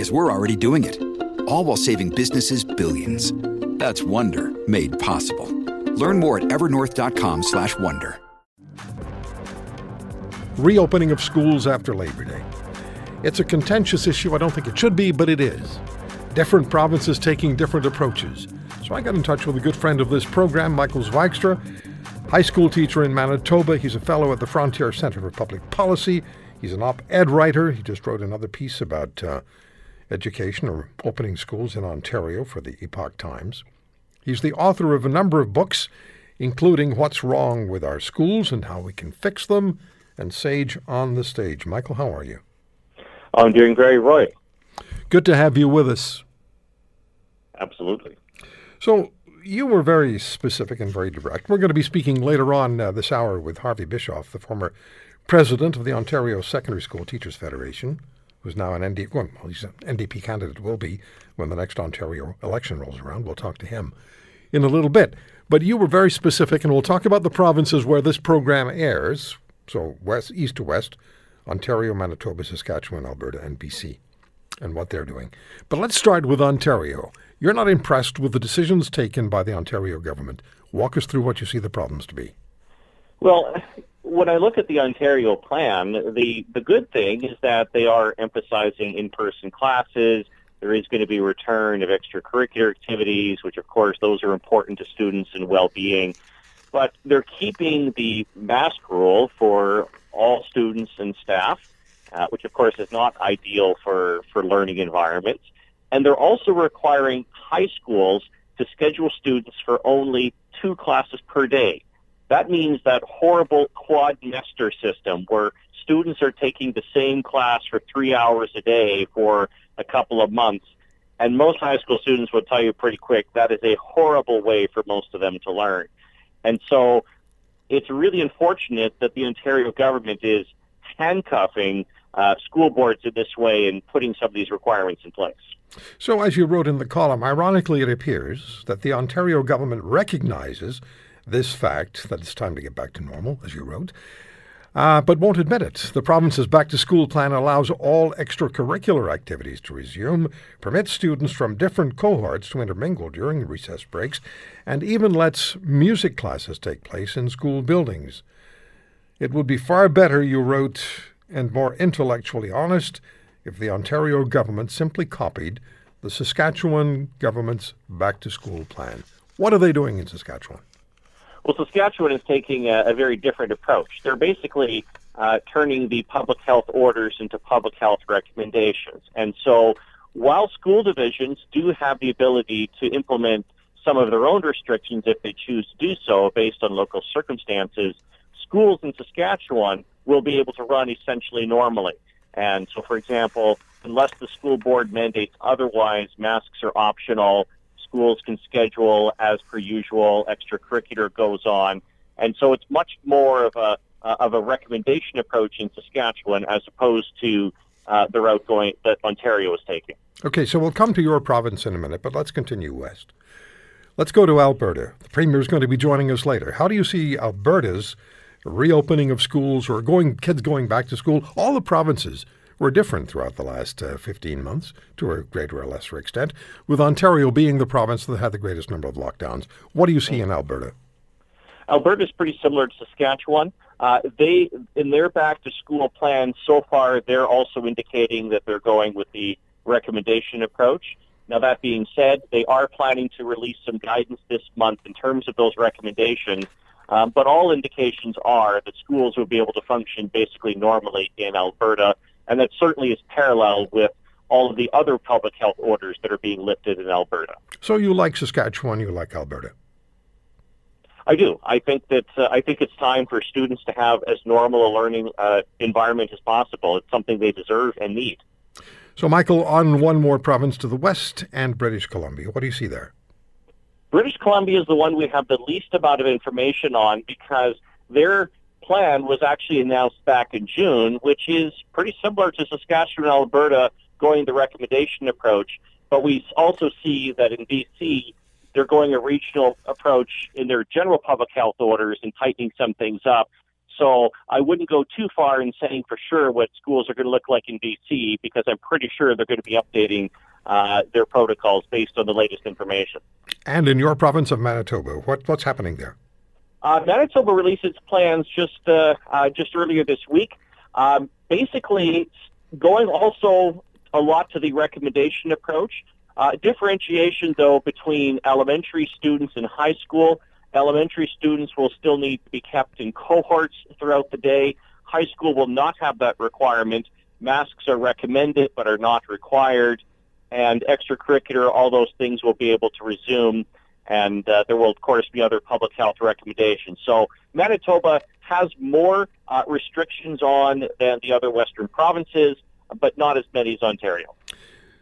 because we're already doing it. All while saving businesses billions. That's Wonder made possible. Learn more at evernorth.com/wonder. Reopening of schools after Labor Day. It's a contentious issue. I don't think it should be, but it is. Different provinces taking different approaches. So I got in touch with a good friend of this program, Michael Zwaagstra, high school teacher in Manitoba. He's a fellow at the Frontier Center for Public Policy. He's an op ed writer. He just wrote another piece about uh, education or opening schools in Ontario for the Epoch Times. He's the author of a number of books, including What's Wrong with Our Schools and How We Can Fix Them, and Sage on the Stage. Michael, how are you? I'm doing very Roy. Good to have you with us. Absolutely. So, you were very specific and very direct. We're going to be speaking later on uh, this hour with Harvey Bischof, the former president of the Ontario Secondary School Teachers Federation who's now an NDP, well, he's an NDP candidate, will be when the next Ontario election rolls around. We'll talk to him in a little bit. But you were very specific, and we'll talk about the provinces where this program airs. So west, east to west, Ontario, Manitoba, Saskatchewan, Alberta, and BC, and what they're doing. But let's start with Ontario. You're not impressed with the decisions taken by the Ontario government. Walk us through what you see the problems to be. Well, when I look at the Ontario plan, the, the good thing is that they are emphasizing in-person classes. There is going to be return of extracurricular activities, which of course those are important to students and well-being. But they're keeping the mask rule for all students and staff, uh, which of course is not ideal for, for learning environments. And they're also requiring high schools to schedule students for only two classes per day. That means that horrible quadmester system where students are taking the same class for three hours a day for a couple of months. And most high school students will tell you pretty quick that is a horrible way for most of them to learn. And so it's really unfortunate that the Ontario government is handcuffing uh, school boards in this way and putting some of these requirements in place. So, as you wrote in the column, ironically, it appears that the Ontario government recognizes this fact that it's time to get back to normal, as you wrote, uh, but won't admit it. The province's back to school plan allows all extracurricular activities to resume, permits students from different cohorts to intermingle during recess breaks, and even lets music classes take place in school buildings. It would be far better, you wrote, and more intellectually honest if the Ontario government simply copied the Saskatchewan government's back to school plan. What are they doing in Saskatchewan? Well, Saskatchewan is taking a, a very different approach. They're basically uh, turning the public health orders into public health recommendations. And so while school divisions do have the ability to implement some of their own restrictions if they choose to do so based on local circumstances, schools in Saskatchewan will be able to run essentially normally. And so, for example, unless the school board mandates otherwise, masks are optional schools can schedule as per usual. Extracurricular goes on, and so it's much more of a uh, of a recommendation approach in Saskatchewan as opposed to uh, the route going that Ontario is taking. Okay, so we'll come to your province in a minute, but let's continue west. Let's go to Alberta. The premier is going to be joining us later. How do you see Alberta's reopening of schools or going kids going back to school? All the provinces were different throughout the last uh, 15 months to a greater or lesser extent, with Ontario being the province that had the greatest number of lockdowns. What do you see in Alberta? Alberta is pretty similar to Saskatchewan. Uh, they, in their back to school plan so far, they're also indicating that they're going with the recommendation approach. Now, that being said, they are planning to release some guidance this month in terms of those recommendations. Um, but all indications are that schools will be able to function basically normally in Alberta and that certainly is parallel with all of the other public health orders that are being lifted in Alberta. So you like Saskatchewan, you like Alberta? I do. I think that uh, I think it's time for students to have as normal a learning uh, environment as possible. It's something they deserve and need. So, Michael, on one more province to the west and British Columbia, what do you see there? British Columbia is the one we have the least amount of information on because their plan was actually announced back in June, which is pretty similar to Saskatchewan and Alberta going the recommendation approach. But we also see that in BC, they're going a regional approach in their general public health orders and tightening some things up. So I wouldn't go too far in saying for sure what schools are going to look like in BC because I'm pretty sure they're going to be updating uh, their protocols based on the latest information. And in your province of Manitoba, what, what's happening there? Uh, Manitoba released its plans just uh, uh, just earlier this week. Um, basically, going also a lot to the recommendation approach. Uh, differentiation, though, between elementary students and high school. Elementary students will still need to be kept in cohorts throughout the day. High school will not have that requirement. Masks are recommended but are not required. And extracurricular, all those things will be able to resume. And uh, there will, of course, be other public health recommendations. So Manitoba has more uh, restrictions on than the other Western provinces, but not as many as Ontario.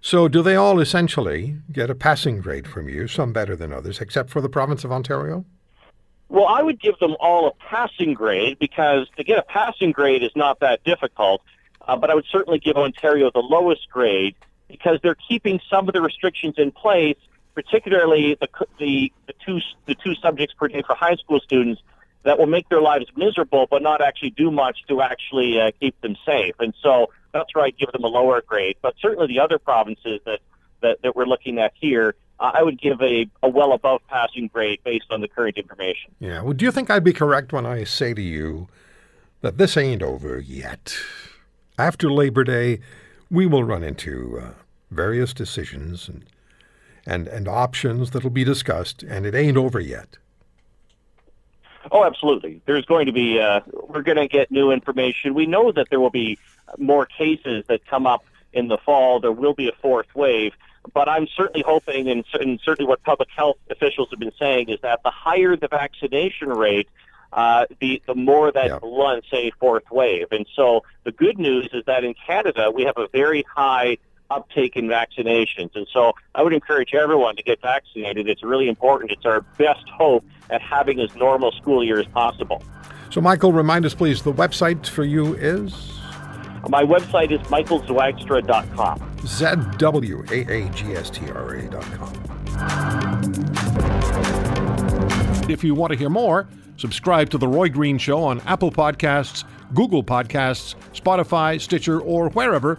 So, do they all essentially get a passing grade from you, some better than others, except for the province of Ontario? Well, I would give them all a passing grade because to get a passing grade is not that difficult. Uh, but I would certainly give Ontario the lowest grade because they're keeping some of the restrictions in place, particularly the, the, the two the two subjects per day for high school students that will make their lives miserable, but not actually do much to actually uh, keep them safe. And so that's where I give them a lower grade. But certainly the other provinces that, that, that we're looking at here, uh, I would give a, a well above passing grade based on the current information. Yeah. Well, do you think I'd be correct when I say to you that this ain't over yet? After Labor Day, we will run into uh, various decisions and, and, and options that'll be discussed, and it ain't over yet. Oh, absolutely. There's going to be, uh, we're going to get new information. We know that there will be more cases that come up in the fall. There will be a fourth wave. But I'm certainly hoping, and, and certainly what public health officials have been saying, is that the higher the vaccination rate, uh, the, the more that yeah. blunts a fourth wave. And so the good news is that in Canada, we have a very high uptake in vaccinations. And so I would encourage everyone to get vaccinated. It's really important. It's our best hope at having as normal school year as possible. So, Michael, remind us, please, the website for you is? My website is michaelzwaagstra.com. Z W A A G S T R A.com. If you want to hear more, subscribe to The Roy Green Show on Apple Podcasts, Google Podcasts, Spotify, Stitcher, or wherever